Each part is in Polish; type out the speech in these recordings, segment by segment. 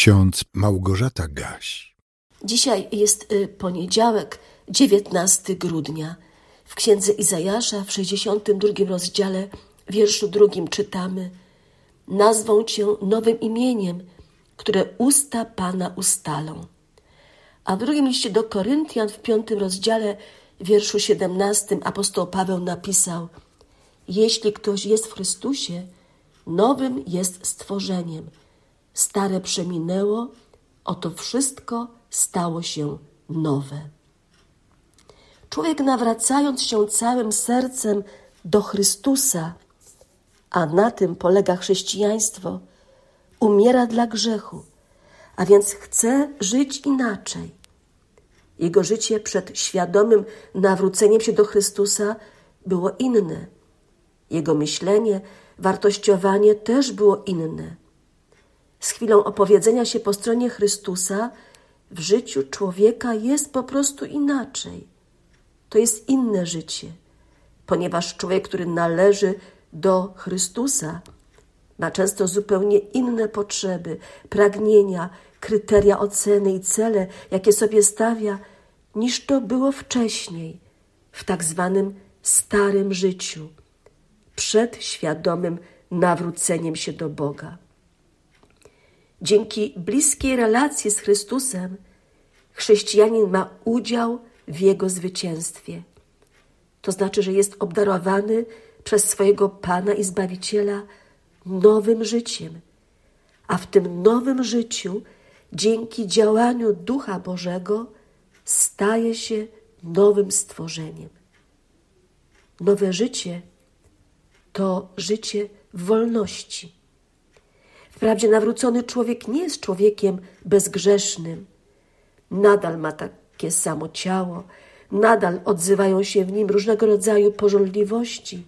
ksiądz Małgorzata Gaś. Dzisiaj jest y, poniedziałek, 19 grudnia. W księdze Izajasza w 62 rozdziale, wierszu drugim czytamy: Nazwą cię nowym imieniem, które usta Pana ustalą. A w drugim liście do Koryntian w piątym rozdziale, wierszu 17 apostoł Paweł napisał: Jeśli ktoś jest w Chrystusie, nowym jest stworzeniem. Stare przeminęło, oto wszystko stało się nowe. Człowiek nawracając się całym sercem do Chrystusa, a na tym polega chrześcijaństwo, umiera dla grzechu, a więc chce żyć inaczej. Jego życie przed świadomym nawróceniem się do Chrystusa było inne. Jego myślenie, wartościowanie też było inne. Z chwilą opowiedzenia się po stronie Chrystusa w życiu człowieka jest po prostu inaczej. To jest inne życie, ponieważ człowiek, który należy do Chrystusa, ma często zupełnie inne potrzeby, pragnienia, kryteria oceny i cele, jakie sobie stawia, niż to było wcześniej, w tak zwanym starym życiu, przed świadomym nawróceniem się do Boga. Dzięki bliskiej relacji z Chrystusem chrześcijanin ma udział w Jego zwycięstwie. To znaczy, że jest obdarowany przez swojego Pana i Zbawiciela nowym życiem, a w tym nowym życiu, dzięki działaniu Ducha Bożego, staje się nowym stworzeniem. Nowe życie to życie w wolności. Wprawdzie nawrócony człowiek nie jest człowiekiem bezgrzesznym. Nadal ma takie samo ciało, nadal odzywają się w nim różnego rodzaju pożądliwości,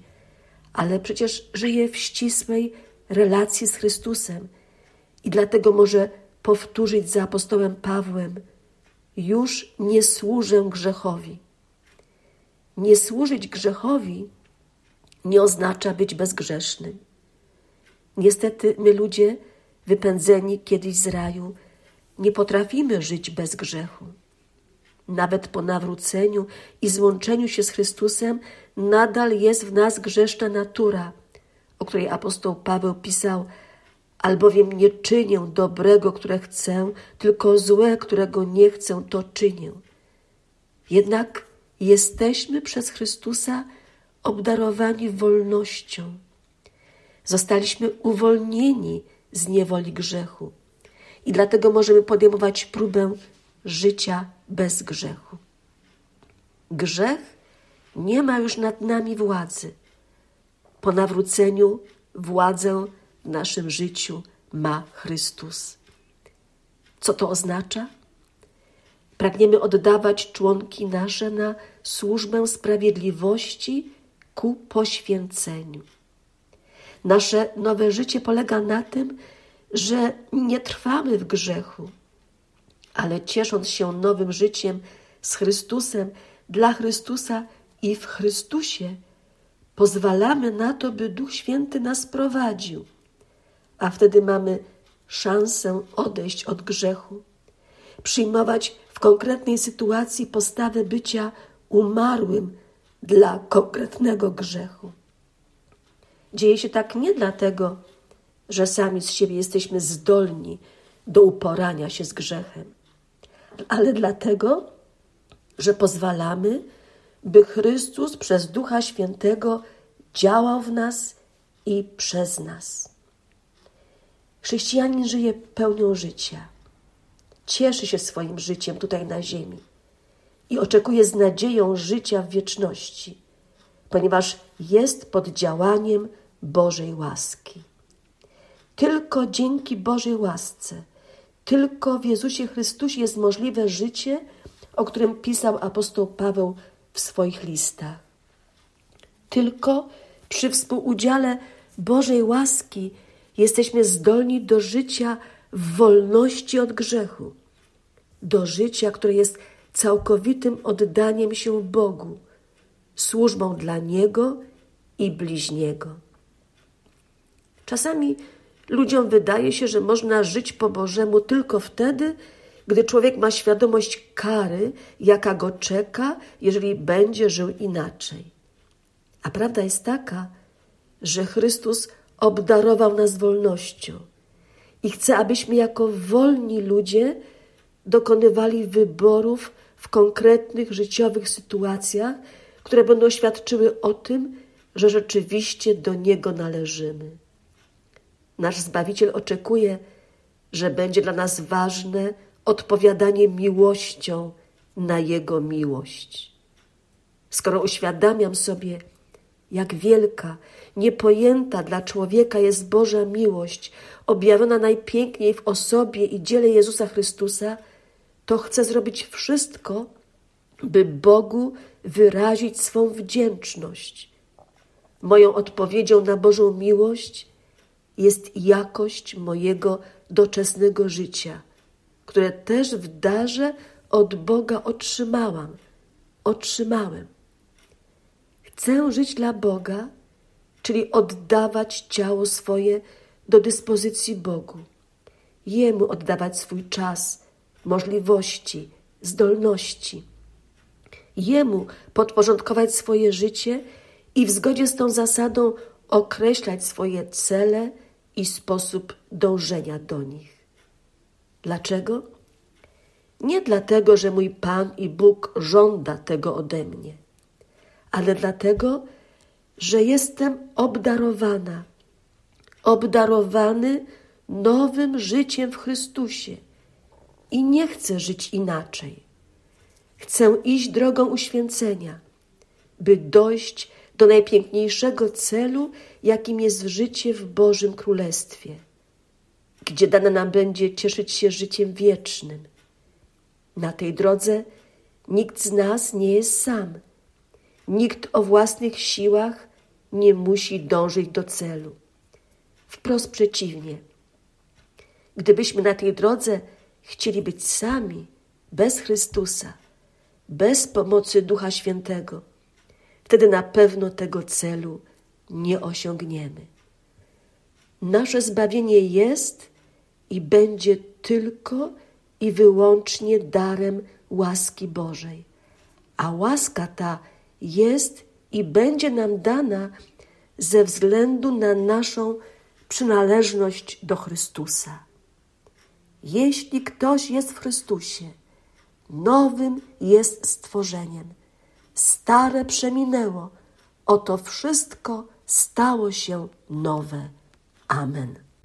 ale przecież żyje w ścisłej relacji z Chrystusem i dlatego może powtórzyć za apostołem Pawłem: Już nie służę grzechowi. Nie służyć grzechowi nie oznacza być bezgrzesznym. Niestety my ludzie, wypędzeni kiedyś z raju, nie potrafimy żyć bez grzechu. Nawet po nawróceniu i złączeniu się z Chrystusem nadal jest w nas grzeszna natura, o której apostoł Paweł pisał, albowiem nie czynię dobrego, które chcę, tylko złe, którego nie chcę, to czynię. Jednak jesteśmy przez Chrystusa obdarowani wolnością. Zostaliśmy uwolnieni z niewoli grzechu i dlatego możemy podejmować próbę życia bez grzechu. Grzech nie ma już nad nami władzy. Po nawróceniu władzę w naszym życiu ma Chrystus. Co to oznacza? Pragniemy oddawać członki nasze na służbę sprawiedliwości ku poświęceniu. Nasze nowe życie polega na tym, że nie trwamy w grzechu, ale ciesząc się nowym życiem z Chrystusem, dla Chrystusa i w Chrystusie, pozwalamy na to, by Duch Święty nas prowadził, a wtedy mamy szansę odejść od grzechu, przyjmować w konkretnej sytuacji postawę bycia umarłym dla konkretnego grzechu. Dzieje się tak nie dlatego, że sami z siebie jesteśmy zdolni do uporania się z grzechem, ale dlatego, że pozwalamy, by Chrystus przez Ducha Świętego działał w nas i przez nas. Chrześcijanin żyje pełnią życia, cieszy się swoim życiem tutaj na ziemi i oczekuje z nadzieją życia w wieczności, ponieważ jest pod działaniem Bożej łaski. Tylko dzięki Bożej łasce, tylko w Jezusie Chrystusie jest możliwe życie, o którym pisał apostoł Paweł w swoich listach. Tylko przy współudziale Bożej łaski jesteśmy zdolni do życia w wolności od grzechu, do życia, które jest całkowitym oddaniem się Bogu, służbą dla Niego i bliźniego. Czasami Ludziom wydaje się, że można żyć po Bożemu tylko wtedy, gdy człowiek ma świadomość kary, jaka go czeka, jeżeli będzie żył inaczej. A prawda jest taka, że Chrystus obdarował nas wolnością i chce, abyśmy jako wolni ludzie dokonywali wyborów w konkretnych życiowych sytuacjach, które będą świadczyły o tym, że rzeczywiście do Niego należymy. Nasz Zbawiciel oczekuje, że będzie dla nas ważne odpowiadanie miłością na Jego miłość. Skoro uświadamiam sobie, jak wielka, niepojęta dla człowieka jest Boża miłość, objawiona najpiękniej w osobie i dziele Jezusa Chrystusa, to chcę zrobić wszystko, by Bogu wyrazić swą wdzięczność. Moją odpowiedzią na Bożą miłość jest jakość mojego doczesnego życia, które też w darze od Boga otrzymałam, otrzymałem. Chcę żyć dla Boga, czyli oddawać ciało swoje do dyspozycji Bogu, Jemu oddawać swój czas, możliwości, zdolności, Jemu podporządkować swoje życie i w zgodzie z tą zasadą określać swoje cele i sposób dążenia do nich. Dlaczego? Nie dlatego, że mój Pan i Bóg żąda tego ode mnie, ale dlatego, że jestem obdarowana, obdarowany nowym życiem w Chrystusie i nie chcę żyć inaczej. Chcę iść drogą uświęcenia, by dojść do najpiękniejszego celu, jakim jest życie w Bożym Królestwie, gdzie dane nam będzie cieszyć się życiem wiecznym. Na tej drodze nikt z nas nie jest sam. Nikt o własnych siłach nie musi dążyć do celu. Wprost przeciwnie. Gdybyśmy na tej drodze chcieli być sami, bez Chrystusa, bez pomocy Ducha Świętego, wtedy na pewno tego celu nie osiągniemy. Nasze zbawienie jest i będzie tylko i wyłącznie darem łaski Bożej. A łaska ta jest i będzie nam dana ze względu na naszą przynależność do Chrystusa. Jeśli ktoś jest w Chrystusie, nowym jest stworzeniem. Stare przeminęło, oto wszystko stało się nowe. Amen.